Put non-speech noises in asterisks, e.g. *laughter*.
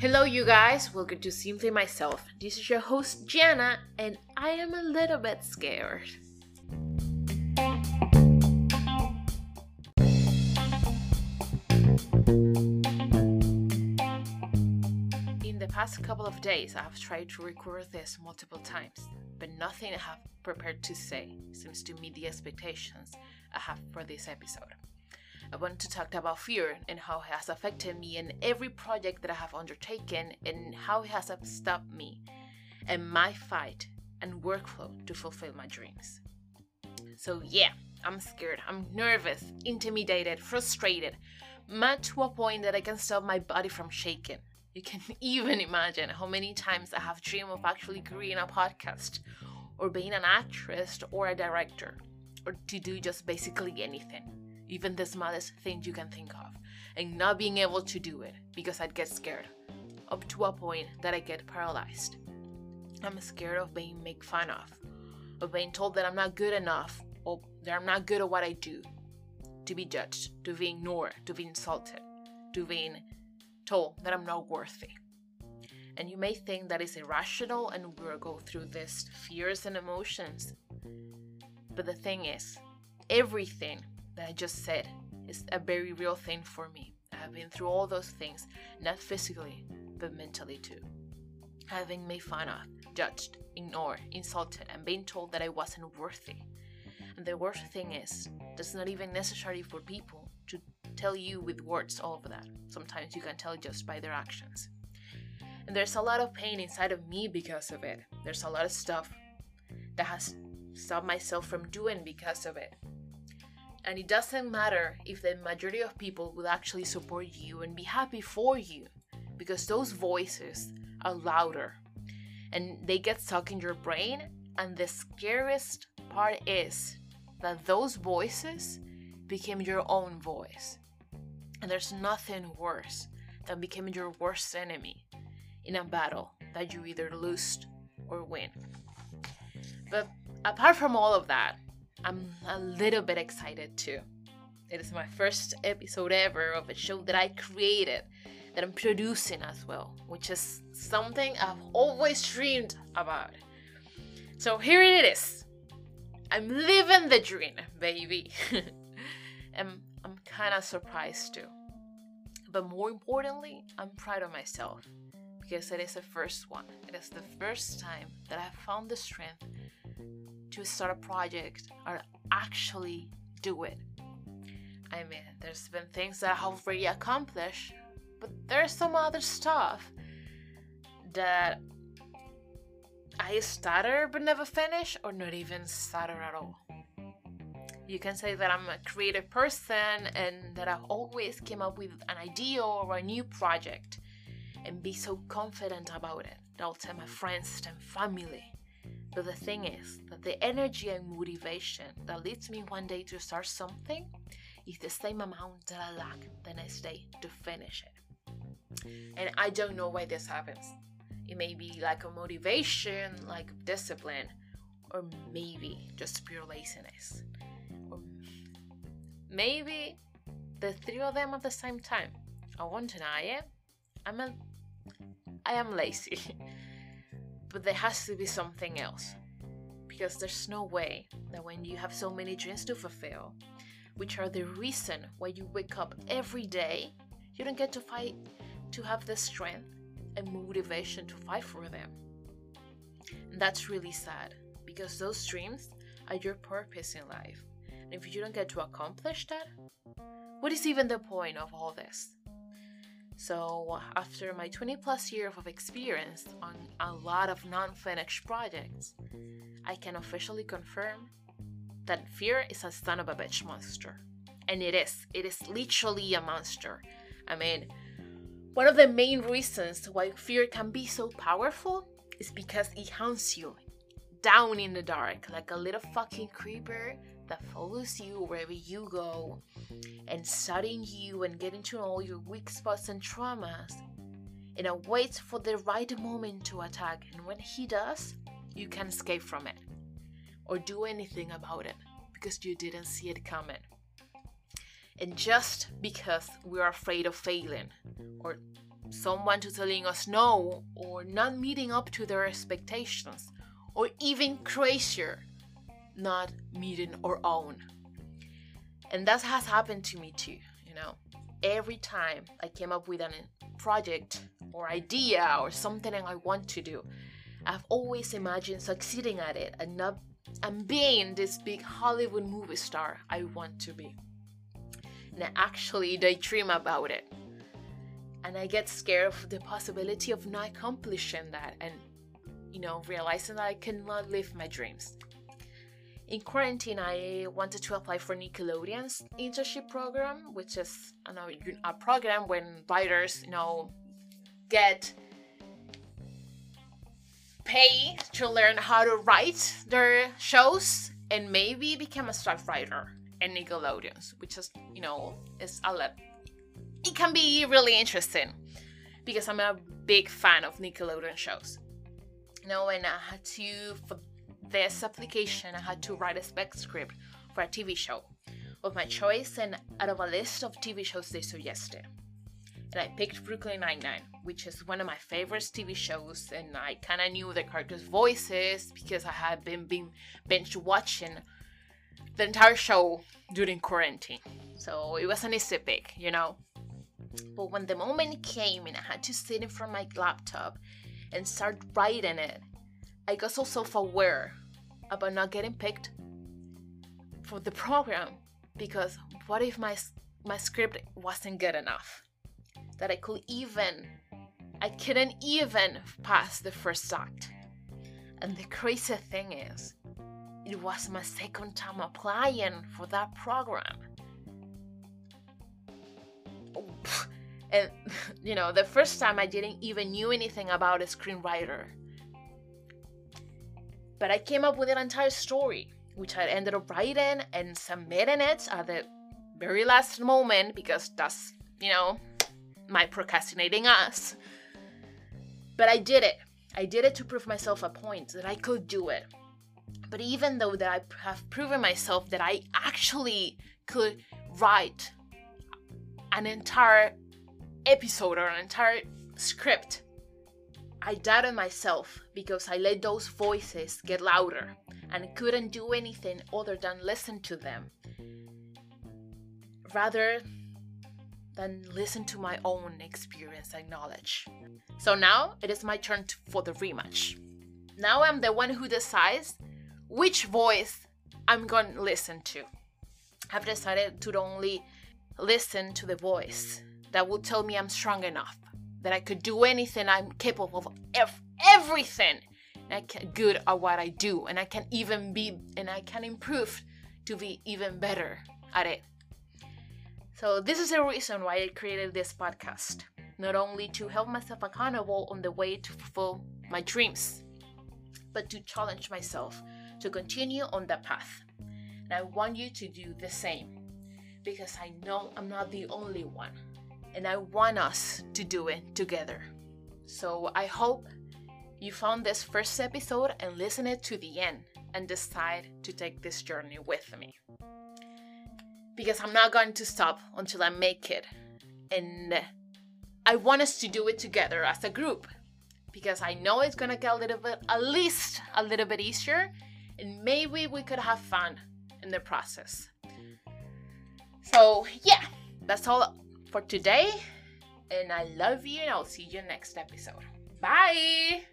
Hello, you guys. Welcome to Simply Myself. This is your host, Gianna, and I am a little bit scared. In the past couple of days, I have tried to record this multiple times, but nothing I have prepared to say seems to meet the expectations I have for this episode. I want to talk about fear and how it has affected me in every project that I have undertaken and how it has stopped me and my fight and workflow to fulfill my dreams. So, yeah, I'm scared, I'm nervous, intimidated, frustrated, mad to a point that I can stop my body from shaking. You can *laughs* even imagine how many times I have dreamed of actually creating a podcast, or being an actress or a director, or to do just basically anything even the smallest thing you can think of, and not being able to do it because I'd get scared, up to a point that I get paralyzed. I'm scared of being made fun of, of being told that I'm not good enough, or that I'm not good at what I do, to be judged, to be ignored, to be insulted, to being told that I'm not worthy. And you may think that is irrational and we'll go through these fears and emotions. But the thing is, everything that I just said is a very real thing for me. I have been through all those things, not physically, but mentally too. Having made fun of, judged, ignored, insulted, and being told that I wasn't worthy. And the worst thing is, that's not even necessary for people to tell you with words all of that. Sometimes you can tell just by their actions. And there's a lot of pain inside of me because of it. There's a lot of stuff that has stopped myself from doing because of it. And it doesn't matter if the majority of people will actually support you and be happy for you, because those voices are louder and they get stuck in your brain. And the scariest part is that those voices became your own voice. And there's nothing worse than becoming your worst enemy in a battle that you either lose or win. But apart from all of that, I'm a little bit excited too. It is my first episode ever of a show that I created, that I'm producing as well, which is something I've always dreamed about. So here it is. I'm living the dream, baby. *laughs* and I'm kind of surprised too. But more importantly, I'm proud of myself because it is the first one. It is the first time that I found the strength to start a project or actually do it. I mean, there's been things that I have already accomplished, but there's some other stuff that I started but never finished, or not even started at all. You can say that I'm a creative person and that I always came up with an idea or a new project and be so confident about it that I'll tell my friends and family but the thing is the energy and motivation that leads me one day to start something is the same amount that I lack the next day to finish it. And I don't know why this happens. It may be like a motivation, like discipline, or maybe just pure laziness. Or maybe the three of them at the same time. I won't deny it. I'm a I am lazy. *laughs* But there has to be something else. Because there's no way that when you have so many dreams to fulfill, which are the reason why you wake up every day, you don't get to fight to have the strength and motivation to fight for them. And that's really sad because those dreams are your purpose in life. And if you don't get to accomplish that, what is even the point of all this? So, after my 20 plus years of experience on a lot of non finished projects, I can officially confirm that fear is a son of a bitch monster. And it is. It is literally a monster. I mean, one of the main reasons why fear can be so powerful is because it haunts you down in the dark like a little fucking creeper that follows you wherever you go and studying you and getting to know your weak spots and traumas. And it waits for the right moment to attack. And when he does you can escape from it or do anything about it because you didn't see it coming. And just because we're afraid of failing, or someone to telling us no, or not meeting up to their expectations, or even crazier, not meeting our own. And that has happened to me too, you know. Every time I came up with a project or idea or something I want to do, I've always imagined succeeding at it and not and being this big Hollywood movie star I want to be. And I actually daydream about it. And I get scared of the possibility of not accomplishing that and you know realizing that I cannot live my dreams. In quarantine, I wanted to apply for Nickelodeon's internship program, which is a program when writers, you know, get pay to learn how to write their shows and maybe become a staff writer in Nickelodeons, which is, you know, is a lot. It can be really interesting because I'm a big fan of Nickelodeon shows. You know, and I had to, for this application, I had to write a spec script for a TV show of my choice and out of a list of TV shows they suggested and I picked Brooklyn Nine-Nine, which is one of my favorite TV shows, and I kind of knew the characters' voices because I had been, been binge watching the entire show during quarantine. So it was an easy pick, you know. But when the moment came and I had to sit in front of my laptop and start writing it, I got so self-aware about not getting picked for the program because what if my my script wasn't good enough? that I could even, I couldn't even pass the first act. And the crazy thing is, it was my second time applying for that program. And *laughs* you know, the first time I didn't even knew anything about a screenwriter. But I came up with an entire story, which I ended up writing and submitting it at the very last moment because that's, you know, my procrastinating ass. But I did it. I did it to prove myself a point that I could do it. But even though that I have proven myself that I actually could write an entire episode or an entire script, I doubted myself because I let those voices get louder and couldn't do anything other than listen to them. Rather than listen to my own experience and knowledge. So now it is my turn for the rematch. Now I'm the one who decides which voice I'm going to listen to. I've decided to only listen to the voice that will tell me I'm strong enough, that I could do anything, I'm capable of ev- everything, and I can good at what I do, and I can even be, and I can improve to be even better at it. So, this is the reason why I created this podcast. Not only to help myself accountable on the way to fulfill my dreams, but to challenge myself to continue on that path. And I want you to do the same because I know I'm not the only one. And I want us to do it together. So I hope you found this first episode and listen it to the end and decide to take this journey with me because I'm not going to stop until I make it. And I want us to do it together as a group because I know it's gonna get a little bit, at least a little bit easier, and maybe we could have fun in the process. So, yeah, that's all for today. And I love you, and I'll see you next episode. Bye!